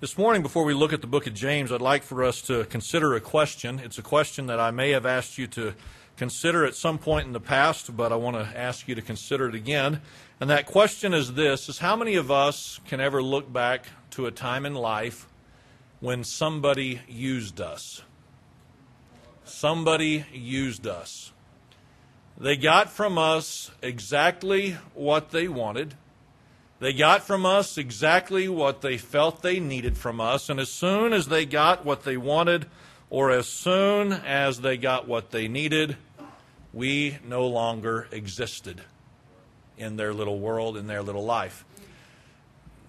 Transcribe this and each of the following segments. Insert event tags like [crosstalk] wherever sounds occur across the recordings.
This morning, before we look at the book of James, I'd like for us to consider a question. It's a question that I may have asked you to consider at some point in the past, but I want to ask you to consider it again. And that question is this is how many of us can ever look back to a time in life when somebody used us? Somebody used us. They got from us exactly what they wanted. They got from us exactly what they felt they needed from us, and as soon as they got what they wanted, or as soon as they got what they needed, we no longer existed in their little world, in their little life.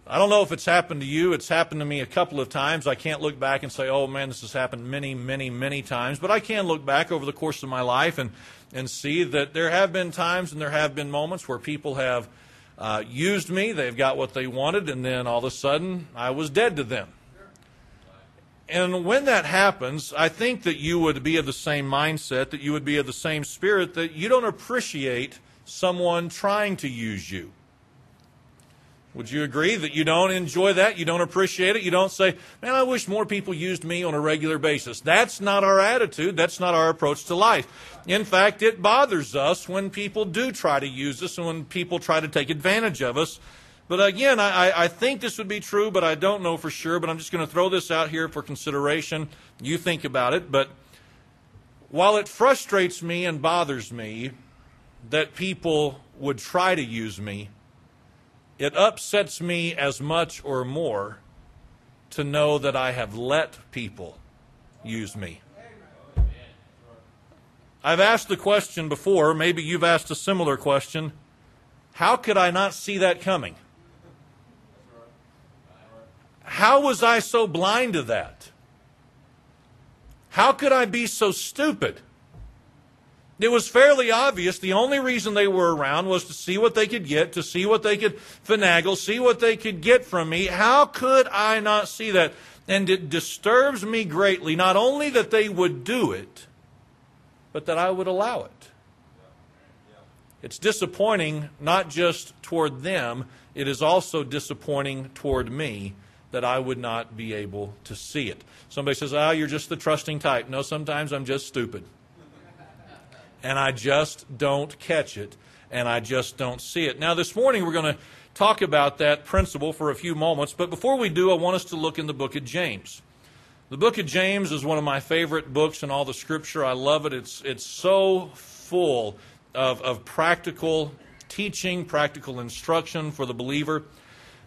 I don't know if it's happened to you. It's happened to me a couple of times. I can't look back and say, oh man, this has happened many, many, many times. But I can look back over the course of my life and, and see that there have been times and there have been moments where people have uh, used me, they've got what they wanted, and then all of a sudden I was dead to them. And when that happens, I think that you would be of the same mindset, that you would be of the same spirit, that you don't appreciate someone trying to use you. Would you agree that you don't enjoy that? You don't appreciate it? You don't say, man, I wish more people used me on a regular basis. That's not our attitude. That's not our approach to life. In fact, it bothers us when people do try to use us and when people try to take advantage of us. But again, I, I think this would be true, but I don't know for sure. But I'm just going to throw this out here for consideration. You think about it. But while it frustrates me and bothers me that people would try to use me, it upsets me as much or more to know that I have let people use me. I've asked the question before, maybe you've asked a similar question. How could I not see that coming? How was I so blind to that? How could I be so stupid? It was fairly obvious the only reason they were around was to see what they could get, to see what they could finagle, see what they could get from me. How could I not see that? And it disturbs me greatly, not only that they would do it, but that I would allow it. It's disappointing not just toward them, it is also disappointing toward me that I would not be able to see it. Somebody says, oh, you're just the trusting type. No, sometimes I'm just stupid and I just don't catch it and I just don't see it. Now, this morning we're going to talk about that principle for a few moments, but before we do, I want us to look in the book of James. The book of James is one of my favorite books in all the scripture. I love it. It's, it's so full of, of practical teaching, practical instruction for the believer.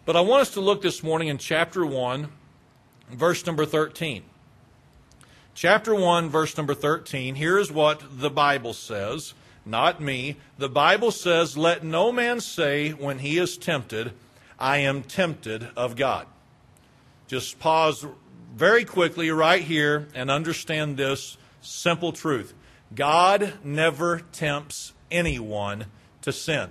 But I want us to look this morning in chapter 1, verse number 13 chapter 1, verse number 13, here's what the Bible says, not me. The Bible says, Let no man say when he is tempted, I am tempted of God. Just pause very quickly right here and understand this simple truth God never tempts anyone to sin.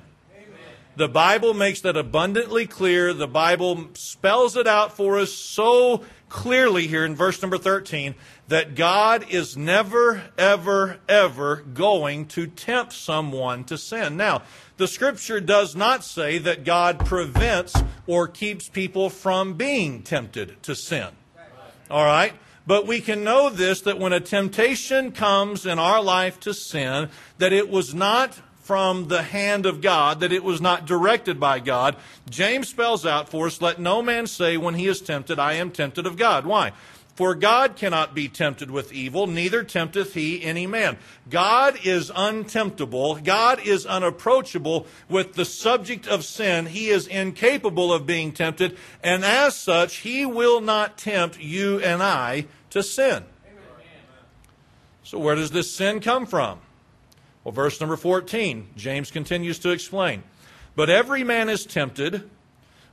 The Bible makes that abundantly clear. The Bible spells it out for us so clearly here in verse number 13 that God is never, ever, ever going to tempt someone to sin. Now, the scripture does not say that God prevents or keeps people from being tempted to sin. All right? But we can know this that when a temptation comes in our life to sin, that it was not from the hand of God, that it was not directed by God. James spells out for us, let no man say when he is tempted, I am tempted of God. Why? For God cannot be tempted with evil, neither tempteth he any man. God is untemptable. God is unapproachable with the subject of sin. He is incapable of being tempted, and as such, he will not tempt you and I to sin. So, where does this sin come from? Well, verse number 14, James continues to explain. But every man is tempted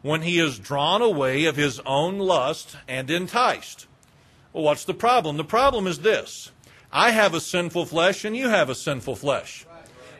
when he is drawn away of his own lust and enticed. Well, what's the problem? The problem is this I have a sinful flesh and you have a sinful flesh.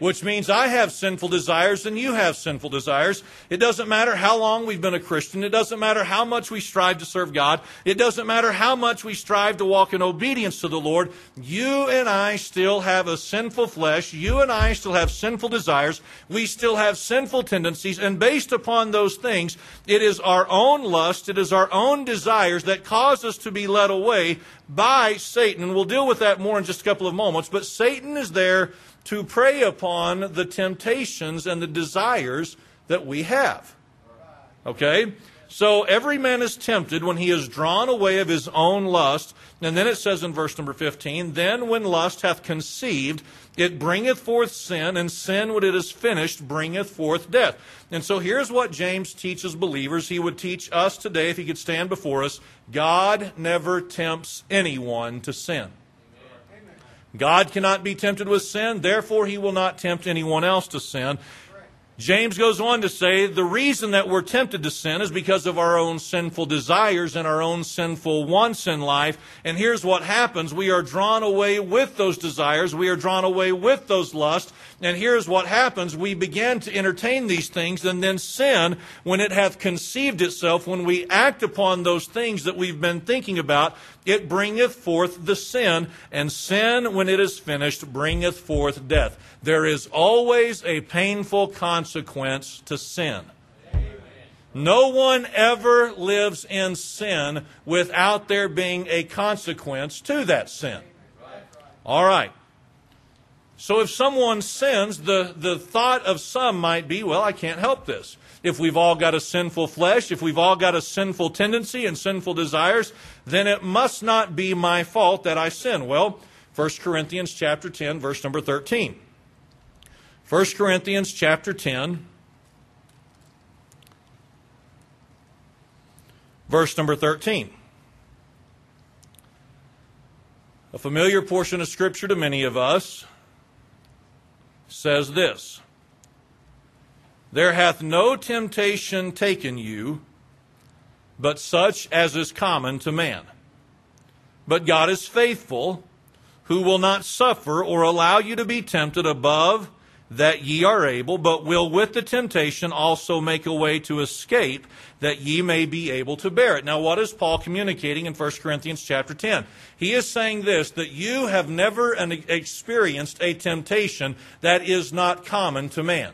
Which means I have sinful desires and you have sinful desires. It doesn't matter how long we've been a Christian. It doesn't matter how much we strive to serve God. It doesn't matter how much we strive to walk in obedience to the Lord. You and I still have a sinful flesh. You and I still have sinful desires. We still have sinful tendencies. And based upon those things, it is our own lust, it is our own desires that cause us to be led away by Satan. And we'll deal with that more in just a couple of moments. But Satan is there to prey upon the temptations and the desires that we have. Okay? So every man is tempted when he is drawn away of his own lust. And then it says in verse number 15, Then when lust hath conceived, it bringeth forth sin, and sin, when it is finished, bringeth forth death. And so here's what James teaches believers. He would teach us today, if he could stand before us God never tempts anyone to sin. God cannot be tempted with sin, therefore, he will not tempt anyone else to sin. James goes on to say the reason that we're tempted to sin is because of our own sinful desires and our own sinful wants in life. And here's what happens. We are drawn away with those desires. We are drawn away with those lusts. And here's what happens. We begin to entertain these things and then sin, when it hath conceived itself, when we act upon those things that we've been thinking about, it bringeth forth the sin. And sin, when it is finished, bringeth forth death. There is always a painful consequence to sin. No one ever lives in sin without there being a consequence to that sin. All right. So if someone sins, the, the thought of some might be, well, I can't help this. If we've all got a sinful flesh, if we've all got a sinful tendency and sinful desires, then it must not be my fault that I sin. Well, 1 Corinthians chapter 10, verse number 13. 1 Corinthians chapter 10, verse number 13. A familiar portion of Scripture to many of us says this There hath no temptation taken you, but such as is common to man. But God is faithful, who will not suffer or allow you to be tempted above that ye are able, but will with the temptation also make a way to escape, that ye may be able to bear it. Now, what is Paul communicating in 1 Corinthians chapter 10? He is saying this, that you have never experienced a temptation that is not common to man.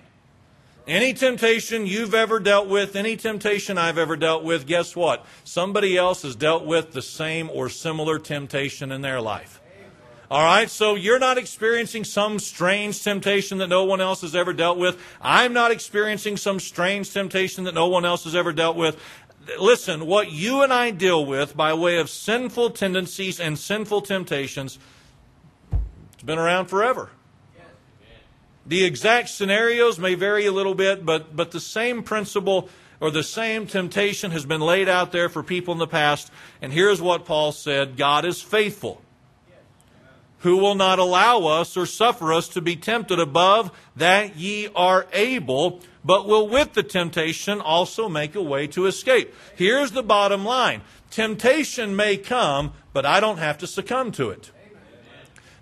Any temptation you've ever dealt with, any temptation I've ever dealt with, guess what? Somebody else has dealt with the same or similar temptation in their life. All right, so you're not experiencing some strange temptation that no one else has ever dealt with. I'm not experiencing some strange temptation that no one else has ever dealt with. Listen, what you and I deal with by way of sinful tendencies and sinful temptations, it's been around forever. The exact scenarios may vary a little bit, but, but the same principle or the same temptation has been laid out there for people in the past. And here's what Paul said God is faithful who will not allow us or suffer us to be tempted above that ye are able, but will with the temptation also make a way to escape. Here's the bottom line temptation may come, but I don't have to succumb to it.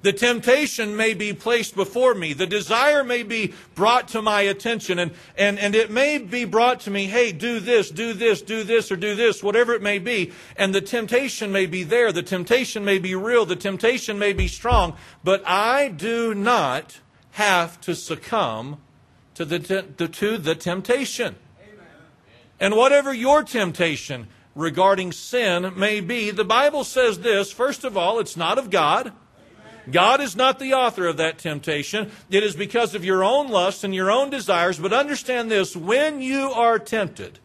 The temptation may be placed before me. The desire may be brought to my attention and, and, and it may be brought to me, hey, do this, do this, do this, or do this, whatever it may be. And the temptation may be there. The temptation may be real. The temptation may be strong. But I do not have to succumb to the, to the temptation. And whatever your temptation regarding sin may be, the Bible says this first of all, it's not of God. God is not the author of that temptation. It is because of your own lusts and your own desires. But understand this when you are tempted,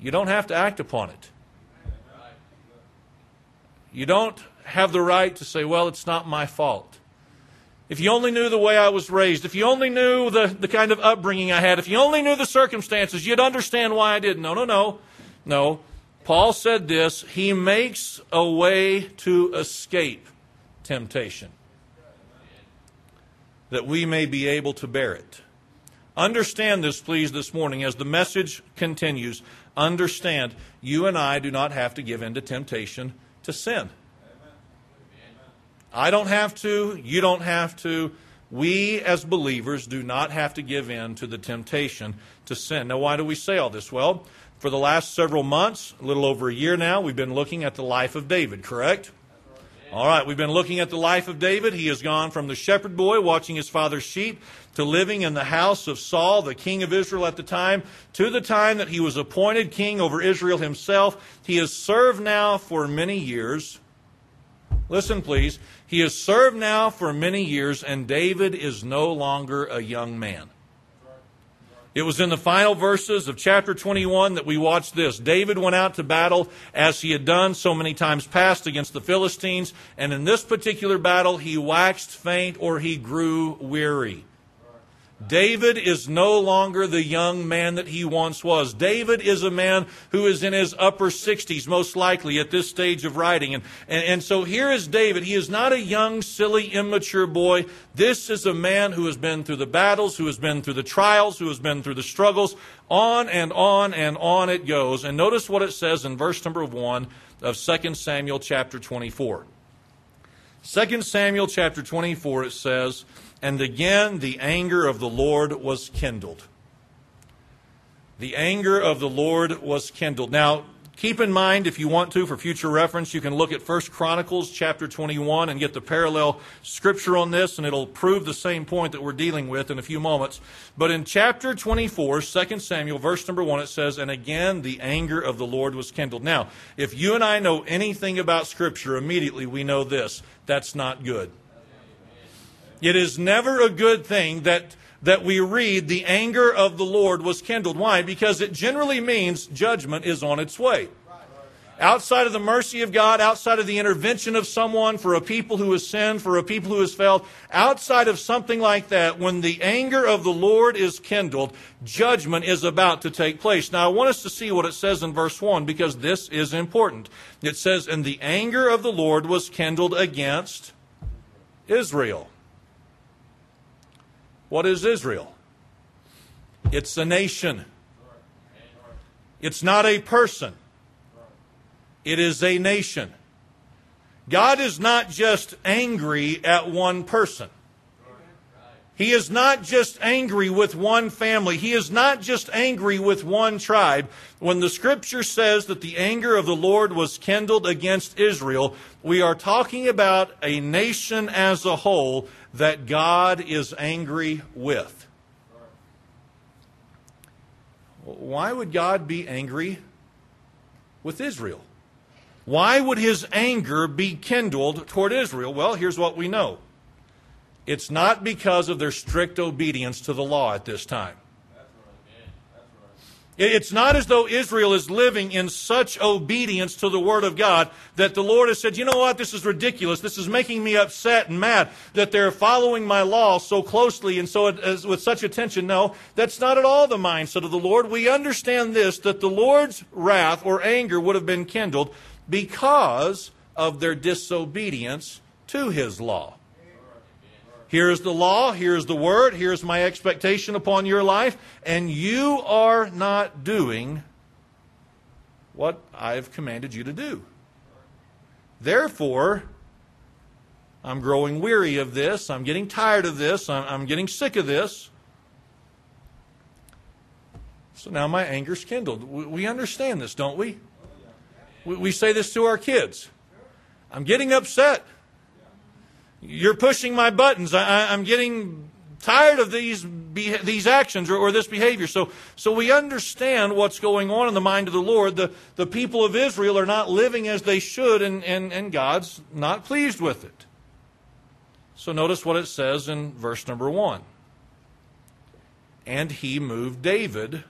you don't have to act upon it. You don't have the right to say, well, it's not my fault. If you only knew the way I was raised, if you only knew the, the kind of upbringing I had, if you only knew the circumstances, you'd understand why I did. No, no, no. No. Paul said this He makes a way to escape temptation, that we may be able to bear it. Understand this, please, this morning as the message continues. Understand, you and I do not have to give in to temptation to sin. I don't have to, you don't have to, we as believers do not have to give in to the temptation to sin. Now, why do we say all this? Well, for the last several months, a little over a year now, we've been looking at the life of David, correct? All right, we've been looking at the life of David. He has gone from the shepherd boy watching his father's sheep to living in the house of Saul, the king of Israel at the time, to the time that he was appointed king over Israel himself. He has served now for many years. Listen, please. He has served now for many years, and David is no longer a young man. It was in the final verses of chapter 21 that we watched this. David went out to battle as he had done so many times past against the Philistines, and in this particular battle he waxed faint or he grew weary. David is no longer the young man that he once was. David is a man who is in his upper 60s, most likely at this stage of writing. And, and, and, so here is David. He is not a young, silly, immature boy. This is a man who has been through the battles, who has been through the trials, who has been through the struggles. On and on and on it goes. And notice what it says in verse number 1 of 2 Samuel chapter 24. 2 Samuel chapter 24, it says, and again, the anger of the Lord was kindled. The anger of the Lord was kindled. Now, keep in mind, if you want to, for future reference, you can look at 1 Chronicles chapter 21 and get the parallel scripture on this, and it'll prove the same point that we're dealing with in a few moments. But in chapter 24, 2 Samuel, verse number 1, it says, And again, the anger of the Lord was kindled. Now, if you and I know anything about scripture, immediately we know this that's not good. It is never a good thing that, that we read the anger of the Lord was kindled. Why? Because it generally means judgment is on its way. Outside of the mercy of God, outside of the intervention of someone for a people who has sinned, for a people who has failed, outside of something like that, when the anger of the Lord is kindled, judgment is about to take place. Now, I want us to see what it says in verse 1 because this is important. It says, And the anger of the Lord was kindled against Israel. What is Israel? It's a nation. It's not a person. It is a nation. God is not just angry at one person. He is not just angry with one family. He is not just angry with one tribe. When the scripture says that the anger of the Lord was kindled against Israel, we are talking about a nation as a whole that God is angry with. Why would God be angry with Israel? Why would his anger be kindled toward Israel? Well, here's what we know it's not because of their strict obedience to the law at this time. It's not as though Israel is living in such obedience to the Word of God that the Lord has said, you know what, this is ridiculous. This is making me upset and mad that they're following my law so closely and so with such attention. No, that's not at all the mindset of the Lord. We understand this, that the Lord's wrath or anger would have been kindled because of their disobedience to His law. Here's the law, here's the word, here's my expectation upon your life, and you are not doing what I've commanded you to do. Therefore, I'm growing weary of this. I'm getting tired of this. I'm, I'm getting sick of this. So now my anger's kindled. We, understand this, don't we? We say this to our kids. I'm getting upset. You're pushing my buttons. I, am getting tired of these these actions or, or, this behavior. So, so we understand what's going on in the mind of the Lord. The, the people of Israel are not living as they should, and, and, and God's not pleased with it. So notice what it says in verse number one. And he moved David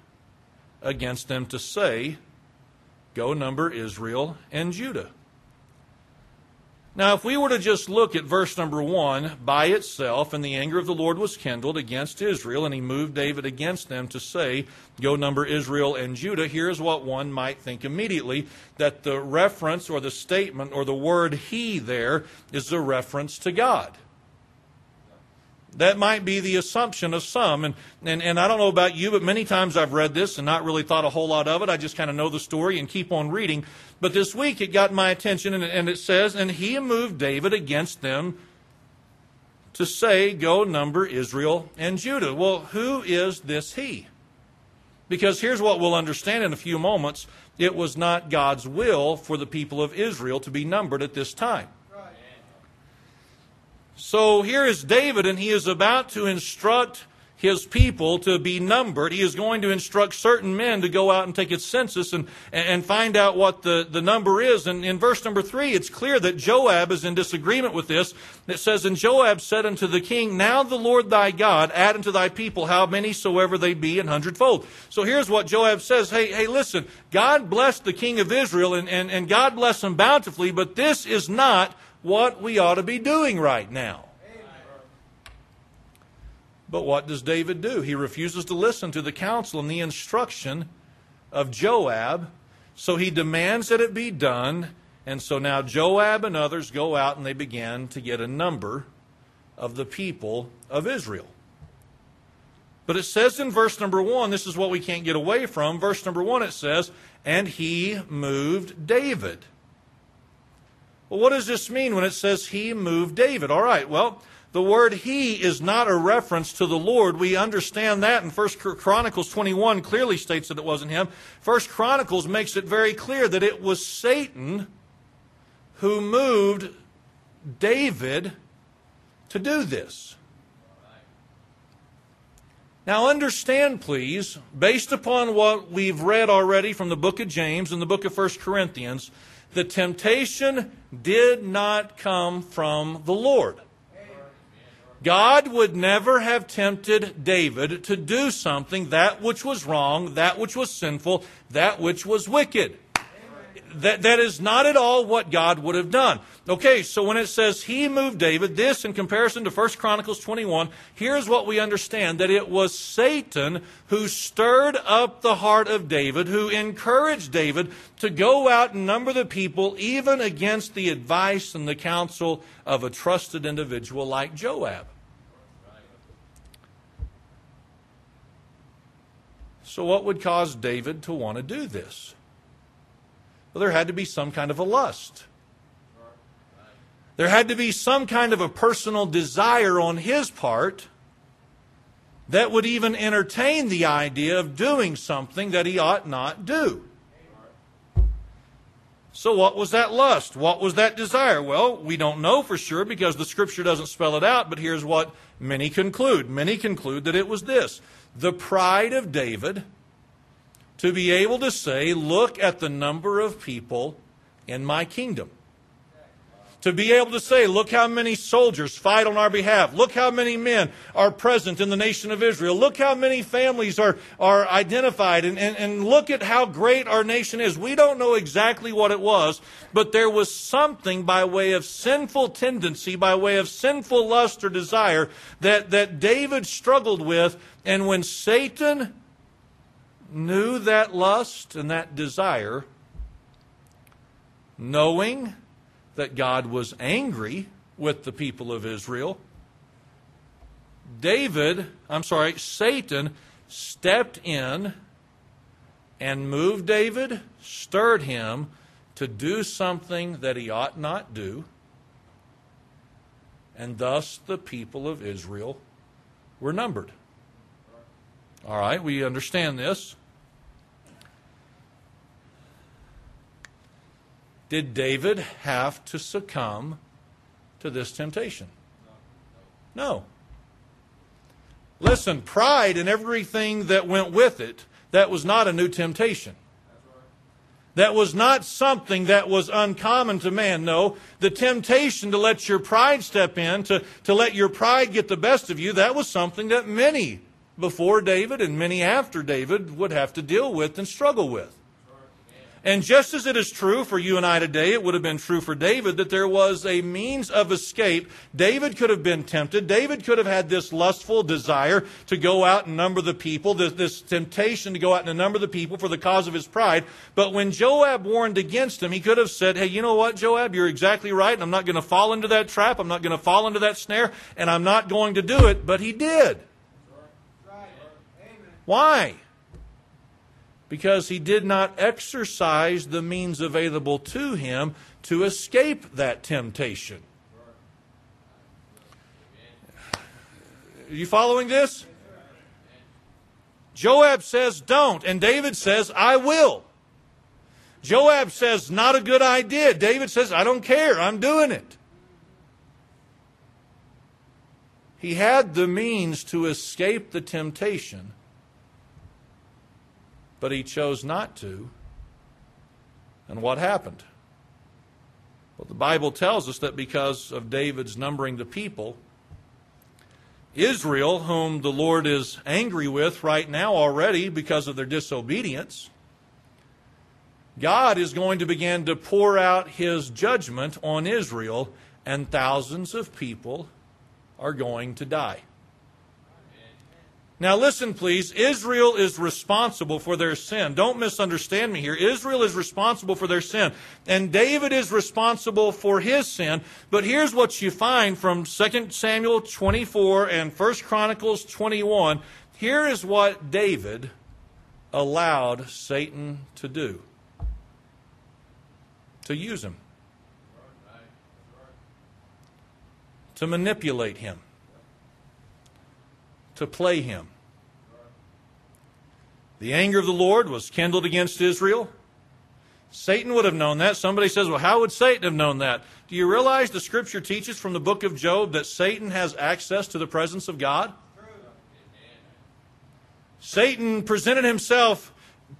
against them to say, Go number Israel and Judah. Now, if we were to just look at verse number one by itself, and the anger of the Lord was kindled against Israel, and he moved David against them to say, Go number Israel and Judah, here's what one might think immediately that the reference or the statement or the word he there is a reference to God. That might be the assumption of some. And, and, and I don't know about you, but many times I've read this and not really thought a whole lot of it. I just kind of know the story and keep on reading. But this week it got my attention, and, and it says, And he moved David against them to say, Go number Israel and Judah. Well, who is this he? Because here's what we'll understand in a few moments it was not God's will for the people of Israel to be numbered at this time. So here is David, and he is about to instruct his people to be numbered. He is going to instruct certain men to go out and take a census and, and find out what the, the number is. And in verse number three, it's clear that Joab is in disagreement with this. It says, And Joab said unto the king, Now the Lord thy God add unto thy people how many soever they be an hundredfold. So here's what Joab says. Hey, hey, listen, God bless the king of Israel and, and, and God bless him bountifully, but this is not what we ought to be doing right now. But what does David do? He refuses to listen to the counsel and the instruction of Joab, so he demands that it be done. And so now Joab and others go out and they begin to get a number of the people of Israel. But it says in verse number one, this is what we can't get away from. Verse number one, it says, And he moved David. Well, what does this mean when it says he moved David? All right, well, the word he is not a reference to the Lord. We understand that, and First Chronicles 21 clearly states that it wasn't him. First Chronicles makes it very clear that it was Satan who moved David to do this. Now, understand, please, based upon what we've read already from the book of James and the book of First Corinthians, the temptation did not come from the Lord. God would never have tempted David to do something that which was wrong, that which was sinful, that which was wicked. That, that is not at all what God would have done. Okay, so when it says he moved David, this in comparison to 1 Chronicles 21, here's what we understand that it was Satan who stirred up the heart of David, who encouraged David to go out and number the people even against the advice and the counsel of a trusted individual like Joab. So, what would cause David to want to do this? Well, there had to be some kind of a lust. There had to be some kind of a personal desire on his part that would even entertain the idea of doing something that he ought not do. So, what was that lust? What was that desire? Well, we don't know for sure because the scripture doesn't spell it out, but here's what many conclude. Many conclude that it was this the pride of David to be able to say, Look at the number of people in my kingdom. To be able to say, Look how many soldiers fight on our behalf. Look how many men are present in the nation of Israel. Look how many families are, are identified. And, and, and look at how great our nation is. We don't know exactly what it was, but there was something by way of sinful tendency, by way of sinful lust or desire that, that David struggled with and when Satan knew that lust and that desire, knowing that God was angry with the people of Israel, David, I'm sorry, Satan stepped in and moved David, stirred him to do something that he ought not do, and thus the people of Israel were numbered. All right, we understand this. Did David have to succumb to this temptation? No. Listen, pride and everything that went with it, that was not a new temptation. That was not something that was uncommon to man. No, the temptation to let your pride step in, to, to let your pride get the best of you, that was something that many before David and many after David would have to deal with and struggle with. And just as it is true for you and I today, it would have been true for David that there was a means of escape. David could have been tempted. David could have had this lustful desire to go out and number the people, this, this temptation to go out and number the people for the cause of his pride. But when Joab warned against him, he could have said, Hey, you know what, Joab? You're exactly right. I'm not going to fall into that trap. I'm not going to fall into that snare, and I'm not going to do it. But he did. Why? Because he did not exercise the means available to him to escape that temptation. Are you following this? Joab says, don't. And David says, I will. Joab says, not a good idea. David says, I don't care. I'm doing it. He had the means to escape the temptation, but he chose not to. And what happened? Well, the Bible tells us that because of David's numbering the people, Israel, whom the Lord is angry with right now already because of their disobedience, God is going to begin to pour out his judgment on Israel, and thousands of people are going to die. Now, listen, please. Israel is responsible for their sin. Don't misunderstand me here. Israel is responsible for their sin. And David is responsible for his sin. But here's what you find from 2 Samuel 24 and 1 Chronicles 21. Here is what David allowed Satan to do to use him, to manipulate him to play him. The anger of the Lord was kindled against Israel. Satan would have known that. Somebody says, well, how would Satan have known that? Do you realize the scripture teaches from the book of Job that Satan has access to the presence of God? Satan presented himself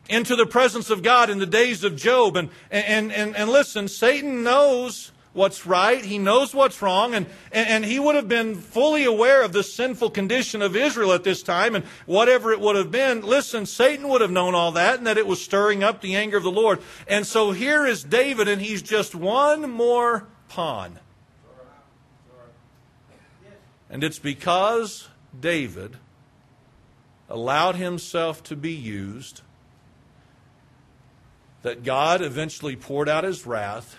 into the presence of God in the days of Job. And, and, and, and listen, Satan knows what's right, he knows what's wrong, and, and, he would have been fully aware of the sinful condition of Israel at this time, and whatever it would have been. Listen, Satan would have known all that, and that it was stirring up the anger of the Lord. And so here is David, and he's just one more pawn. And it's because David allowed himself to be used that God eventually poured out his wrath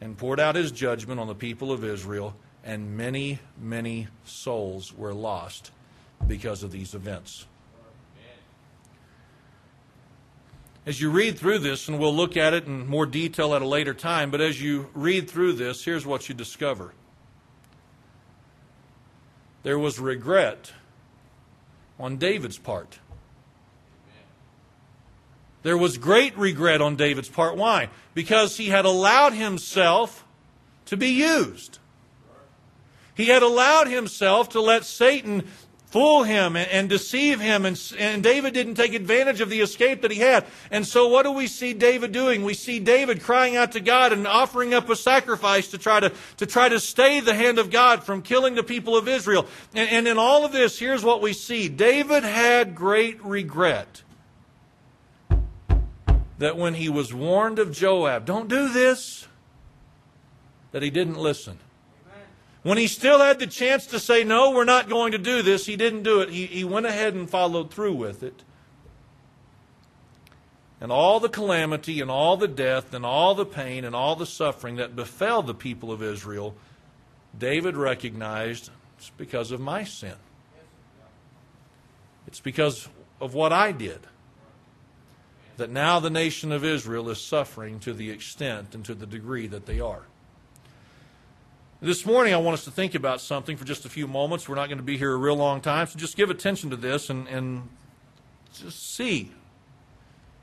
and poured out his judgment on the people of Israel, and many, many souls were lost because of these events. As you read through this, and we'll look at it in more detail at a later time, but as you read through this, here's what you discover there was regret on David's part. There was great regret on David's part. Why? Because he had allowed himself to be used. He had allowed himself to let Satan fool him and, deceive him, and, and David didn't take advantage of the escape that he had. And so, what do we see David doing? We see David crying out to God and offering up a sacrifice to try to, to try to stay the hand of God from killing the people of Israel. And, and in all of this, here's what we see David had great regret that when he was warned of Joab, don't do this, that he didn't listen. When he still had the chance to say, no, we're not going to do this, he didn't do it. He, he went ahead and followed through with it. And all the calamity and all the death and all the pain and all the suffering that befell the people of Israel, David recognized it's because of my sin. It's because of what I did that now the nation of Israel is suffering to the extent and to the degree that they are. This morning, I want us to think about something for just a few moments. We're not going to be here a real long time, so just give attention to this and, and just see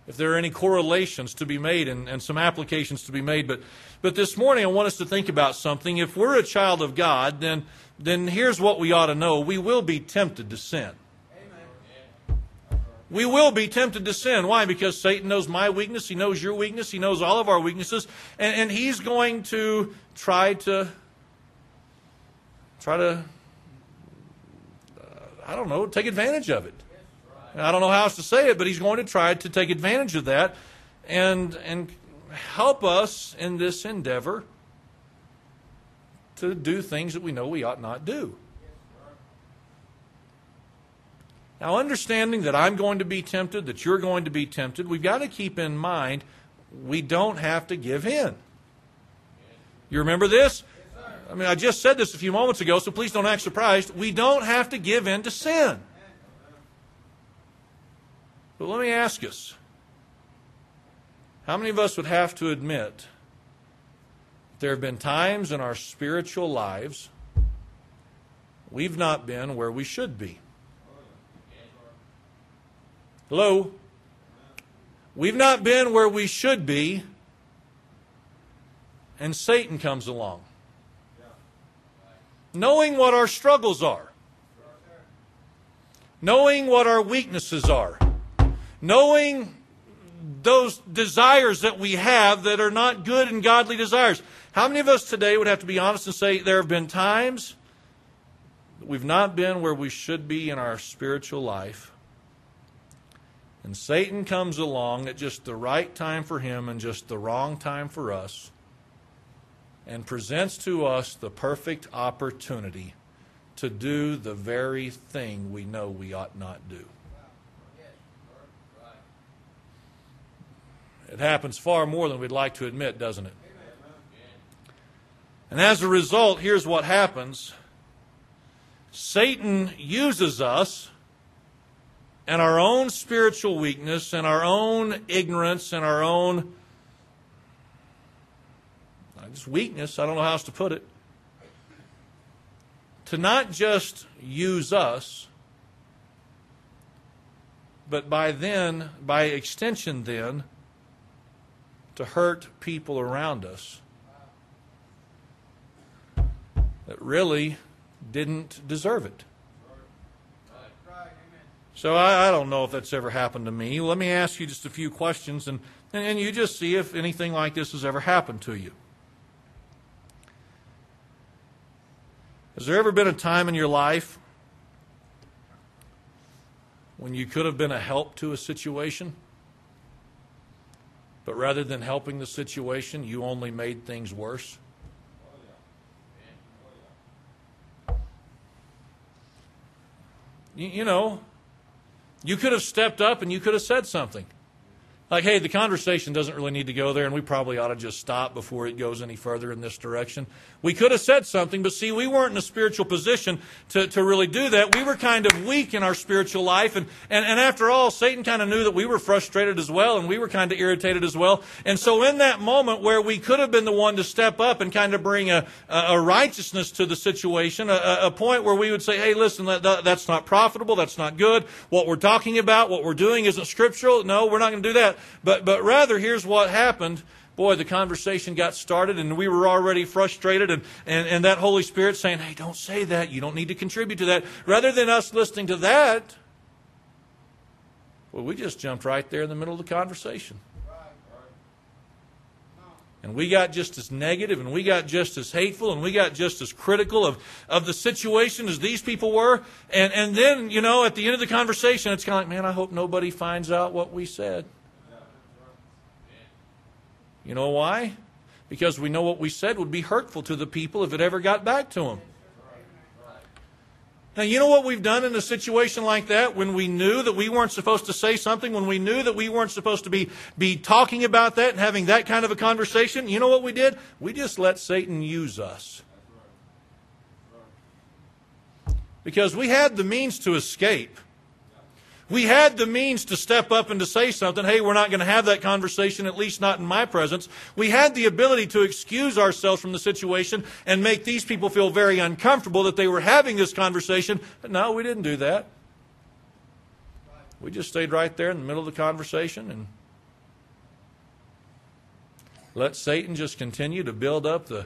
if there are any correlations to be made and, and some applications to be made. But, but this morning, I want us to think about something. If we're a child of God, then, then here's what we ought to know we will be tempted to sin we will be tempted to sin. Why? Because Satan knows my weakness, he knows your weakness, he knows all of our weaknesses, and, and he's going to try to try to uh, I don't know, take advantage of it. I don't know how else to say it, but he's going to try to take advantage of that and and help us in this endeavor to do things that we know we ought not do. Now, understanding that I'm going to be tempted, that you're going to be tempted, we've got to keep in mind we don't have to give in. You remember this? I mean, I just said this a few moments ago, so please don't act surprised. We don't have to give in to sin. But let me ask us how many of us would have to admit there have been times in our spiritual lives we've not been where we should be. Hello? We've not been where we should be, and Satan comes along. Knowing what our struggles are, knowing what our weaknesses are, knowing those desires that we have that are not good and godly desires. How many of us today would have to be honest and say there have been times we've not been where we should be in our spiritual life? And Satan comes along at just the right time for him and just the wrong time for us and presents to us the perfect opportunity to do the very thing we know we ought not do. It happens far more than we'd like to admit, doesn't it? And as a result, here's what happens Satan uses us and our own spiritual weakness and our own ignorance and our own just weakness, I don't know how else to put it, to not just use us, but by then, by extension, then, to hurt people around us that really didn't deserve it. So I, I, don't know if that's ever happened to me. Let me ask you just a few questions, and, and you just see if anything like this has ever happened to you. Has there ever been a time in your life when you could have been a help to a situation? But rather than helping the situation, you only made things worse? You, you know, you could have stepped up and you could have said something like, hey, the conversation doesn't really need to go there, and we probably ought to just stop before it goes any further in this direction. We could have said something, but see, we weren't in a spiritual position to, to really do that. We were kind of weak in our spiritual life, and, and, and after all, Satan kind of knew that we were frustrated as well, and we were kind of irritated as well. And so, in that moment where we could have been the one to step up and kind of bring a, a righteousness to the situation, a, a point where we would say, hey, listen, that, that's not profitable, that's not good. What we're talking about, what we're doing isn't scriptural. No, we're not going to do that. But, but rather, here's what happened. Boy, the conversation got started and we were already frustrated and, and, and that Holy Spirit saying, hey, don't say that. You don't need to contribute to that. Rather than us listening to that, well, we just jumped right there in the middle of the conversation. And we got just as negative and we got just as hateful and we got just as critical of, of the situation as these people were. And, and then, you know, at the end of the conversation, it's kind of like, man, I hope nobody finds out what we said. You know why? Because we know what we said would be hurtful to the people if it ever got back to them. Now, you know what we've done in a situation like that when we knew that we weren't supposed to say something, when we knew that we weren't supposed to be, be talking about that and having that kind of a conversation? You know what we did? We just let Satan use us. Because we had the means to escape. We had the means to step up and to say something. Hey, we're not going to have that conversation, at least not in my presence. We had the ability to excuse ourselves from the situation and make these people feel very uncomfortable that they were having this conversation. But no, we didn't do that. We just stayed right there in the middle of the conversation and let Satan just continue to build up the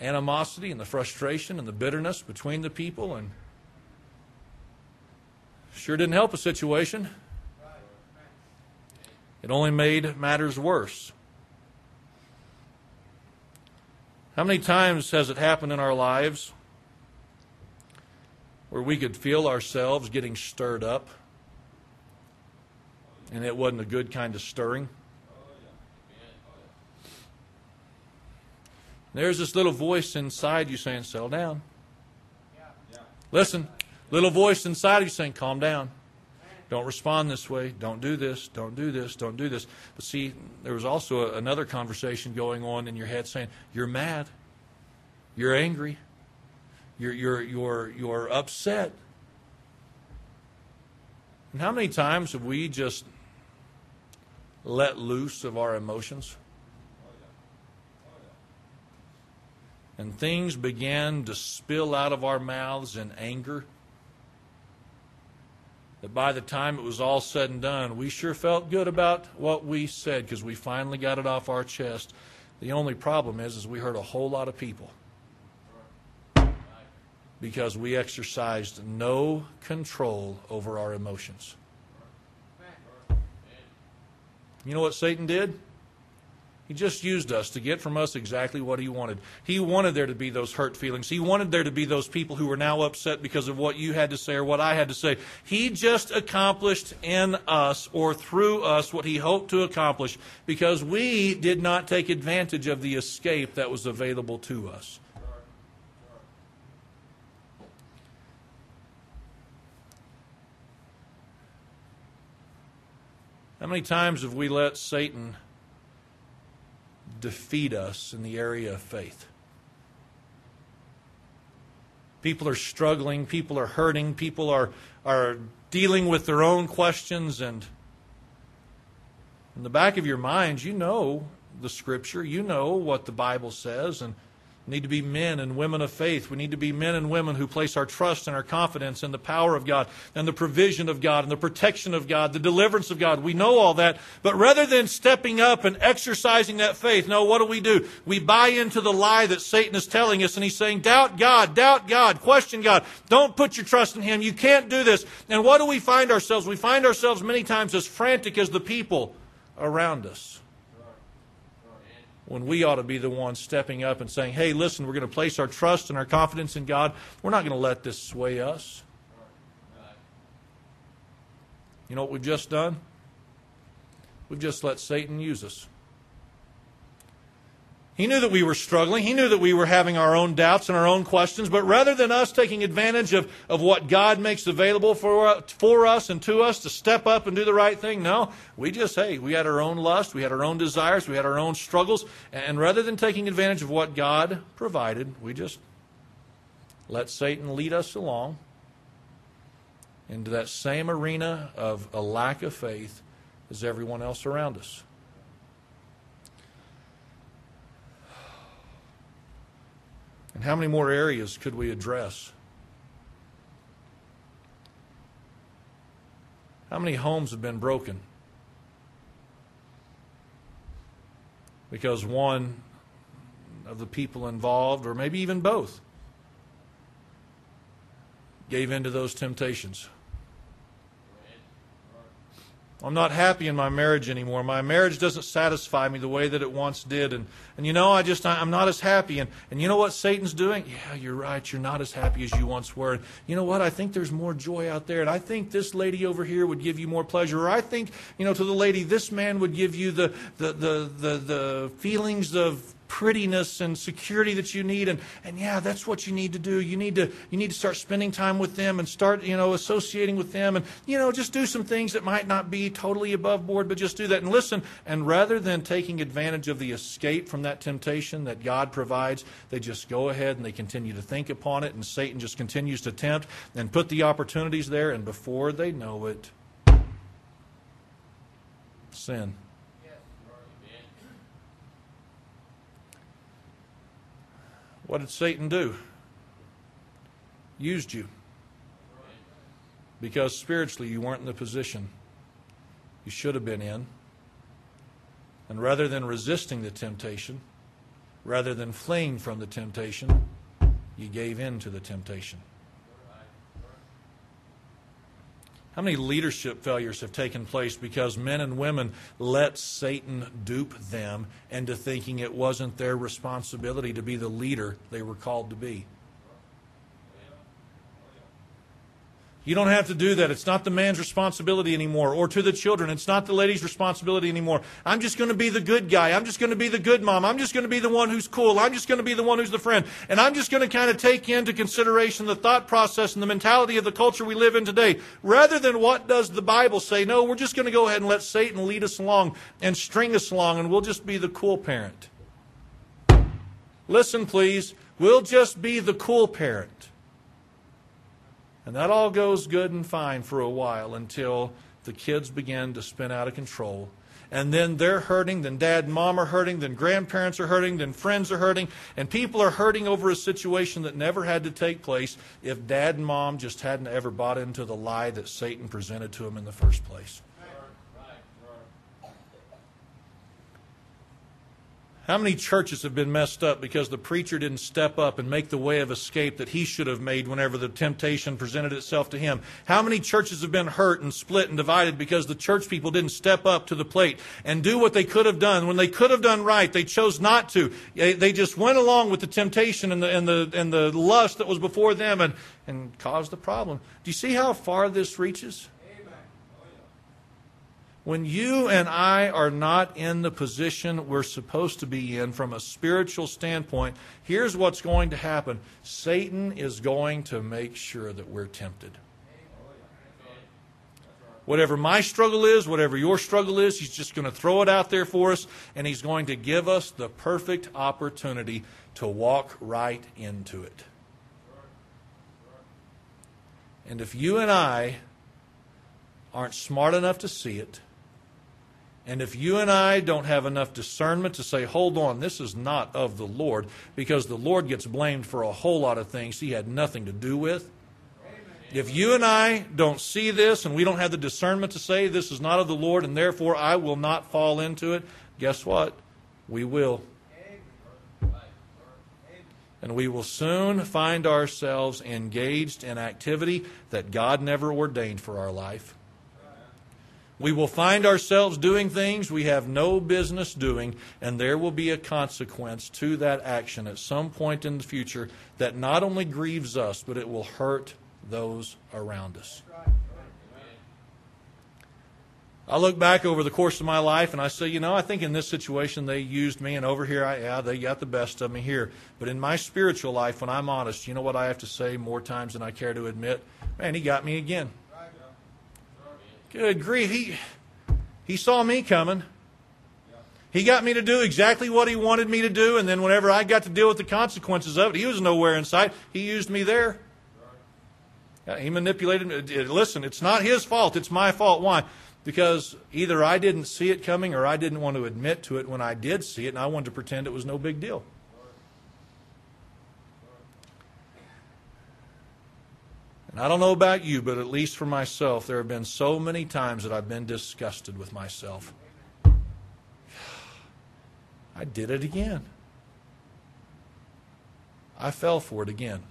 animosity and the frustration and the bitterness between the people and Sure didn't help a situation. It only made matters worse. How many times has it happened in our lives where we could feel ourselves getting stirred up and it wasn't a good kind of stirring? There's this little voice inside you saying, Settle down. Listen, Little voice inside of you saying, Calm down. Don't respond this way. Don't do this. Don't do this. Don't do this. But see, there was also a, another conversation going on in your head saying, You're mad. You're angry. You're, you're, you're, you're upset. And how many times have we just let loose of our emotions? and things began to spill out of our mouths in anger, that by the time it was all said and done, we sure felt good about what we said because we finally got it off our chest. The only problem is, is we hurt a whole lot of people because we exercised no control over our emotions. You know what Satan did? He just used us to get from us exactly what he wanted. He wanted there to be those hurt feelings. He wanted there to be those people who were now upset because of what you had to say or what I had to say. He just accomplished in us or through us what he hoped to accomplish because we did not take advantage of the escape that was available to us. How many times have we let Satan defeat us in the area of faith? People are struggling, people are hurting, people are, are dealing with their own questions, and in the back of your minds, you know the Scripture, you know what the Bible says, and we need to be men and women of faith. We need to be men and women who place our trust and our confidence in the power of God and the provision of God and the protection of God, the deliverance of God. We know all that. But rather than stepping up and exercising that faith, no, what do we do? We buy into the lie that Satan is telling us and he's saying, doubt God, doubt God, question God. Don't put your trust in him. You can't do this. And what do we find ourselves? We find ourselves many times as frantic as the people around us when we ought to be the ones stepping up and saying, hey, listen, we're going to place our trust and our confidence in God. We're not going to let this sway us. You know what we've just done? We've just let Satan use us. He knew that we were struggling. He knew that we were having our own doubts and our own questions. But rather than us taking advantage of, of what God makes available for, uh, for us and to us to step up and do the right thing, no, we just, hey, we had our own lust, we had our own desires, we had our own struggles. And rather than taking advantage of what God provided, we just let Satan lead us along into that same arena of a lack of faith as everyone else around us. And how many more areas could we address? How many homes have been broken? Because one of the people involved, or maybe even both, gave in to those temptations. I'm not happy in my marriage anymore. My marriage doesn't satisfy me the way that it once did. And, and you know, I just, I'm not as happy. And, and you know what Satan's doing? Yeah, you're right. You're not as happy as you once were. And you know what? I think there's more joy out there. And I think this lady over here would give you more pleasure. Or I think, you know, to the lady, this man would give you the, the, the, the, the feelings of prettiness and security that you need. And, and yeah that's what you need to do. You need to you need to start spending time with them and start you know associating with them. And you know just do some things that might not be totally above board but just do that. And listen and rather than taking advantage of the escape from that temptation that God provides they just go ahead and they continue to think upon it. And Satan just continues to tempt and put the opportunities there. And before they know it sin What did Satan do? Used you. Because spiritually you weren't in the position you should have been in. And rather than resisting the temptation, rather than fleeing from the temptation, you gave in to the temptation. How many leadership failures have taken place because men and women let Satan dupe them into thinking it wasn't their responsibility to be the leader they were called to be? You don't have to do that. It's not the man's responsibility anymore. Or to the children, it's not the lady's responsibility anymore. I'm just going to be the good guy. I'm just going to be the good mom. I'm just going to be the one who's cool. I'm just going to be the one who's the friend. And I'm just going to kind of take into consideration the thought process and the mentality of the culture we live in today. Rather than what does the Bible say? No, we're just going to go ahead and let Satan lead us along and string us along, and we'll just be the cool parent. Listen, please. We'll just be the cool parent. And that all goes good and fine for a while until the kids begin to spin out of control and then they're hurting, then dad and mom are hurting, then grandparents are hurting, then friends are hurting, and people are hurting over a situation that never had to take place if dad and mom just hadn't ever bought into the lie that Satan presented to them in the first place. How many churches have been messed up because the preacher didn't step up and make the way of escape that he should have made whenever the temptation presented itself to him? How many churches have been hurt and split and divided because the church people didn't step up to the plate and do what they could have done? When they could have done right, they chose not to. They just went along with the temptation and the, and the, and the lust that was before them and, and caused the problem. Do you see how far this reaches? When you and I are not in the position we're supposed to be in from a spiritual standpoint, here's what's going to happen Satan is going to make sure that we're tempted. Whatever my struggle is, whatever your struggle is, he's just going to throw it out there for us, and he's going to give us the perfect opportunity to walk right into it. And if you and I aren't smart enough to see it, and if you and I don't have enough discernment to say, hold on, this is not of the Lord, because the Lord gets blamed for a whole lot of things he had nothing to do with. If you and I don't see this and we don't have the discernment to say this is not of the Lord and therefore I will not fall into it, guess what? We will. And we will soon find ourselves engaged in activity that God never ordained for our life. We will find ourselves doing things we have no business doing, and there will be a consequence to that action at some point in the future that not only grieves us, but it will hurt those around us. I look back over the course of my life and I say, you know, I think in this situation they used me, and over here, I, yeah, they got the best of me here. But in my spiritual life, when I'm honest, you know what I have to say more times than I care to admit? Man, he got me again. Good grief. He, he saw me coming. He got me to do exactly what he wanted me to do, and then whenever I got to deal with the consequences of it, he was nowhere in sight. He used me there. Uh, he manipulated me. Uh, listen, it's not his fault, it's my fault. Why? Because either I didn't see it coming or I didn't want to admit to it when I did see it, and I wanted to pretend it was no big deal. And I don't know about you, but at least for myself, there have been so many times that I've been disgusted with myself. [sighs] I did it again. I fell for it again.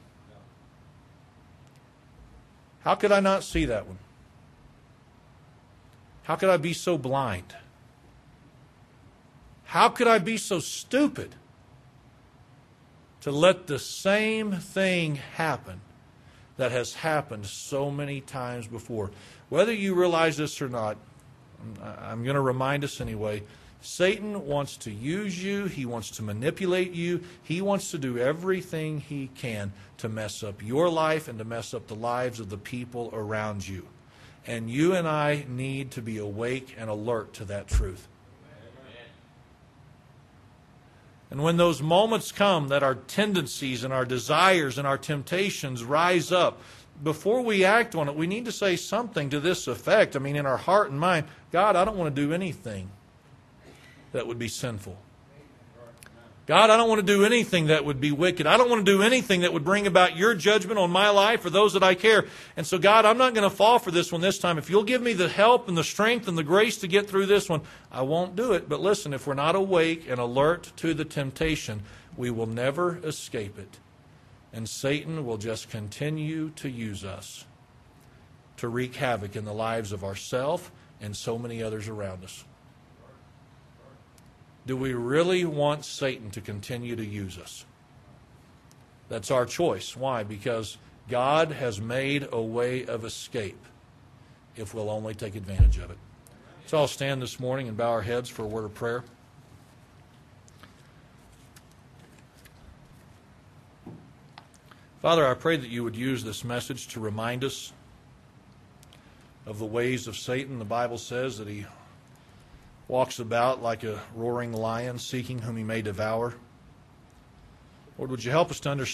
How could I not see that one? How could I be so blind? How could I be so stupid to let the same thing happen that has happened so many times before. Whether you realize this or not, I'm going to remind us anyway. Satan wants to use you. He wants to manipulate you. He wants to do everything he can to mess up your life and to mess up the lives of the people around you. And you and I need to be awake and alert to that truth. And when those moments come that our tendencies and our desires and our temptations rise up, before we act on it, we need to say something to this effect. I mean, in our heart and mind, God, I don't want to do anything that would be sinful. God, I don't want to do anything that would be wicked. I don't want to do anything that would bring about your judgment on my life or those that I care. And so, God, I'm not going to fall for this one this time. If you'll give me the help and the strength and the grace to get through this one, I won't do it. But listen, if we're not awake and alert to the temptation, we will never escape it. And Satan will just continue to use us to wreak havoc in the lives of ourselves and so many others around us. Do we really want Satan to continue to use us? That's our choice. Why? Because God has made a way of escape if we'll only take advantage of it. So I'll stand this morning and bow our heads for a word of prayer. Father, I pray that you would use this message to remind us of the ways of Satan. The Bible says that he walks about like a roaring lion, seeking whom he may devour. Lord, would you help us to understand?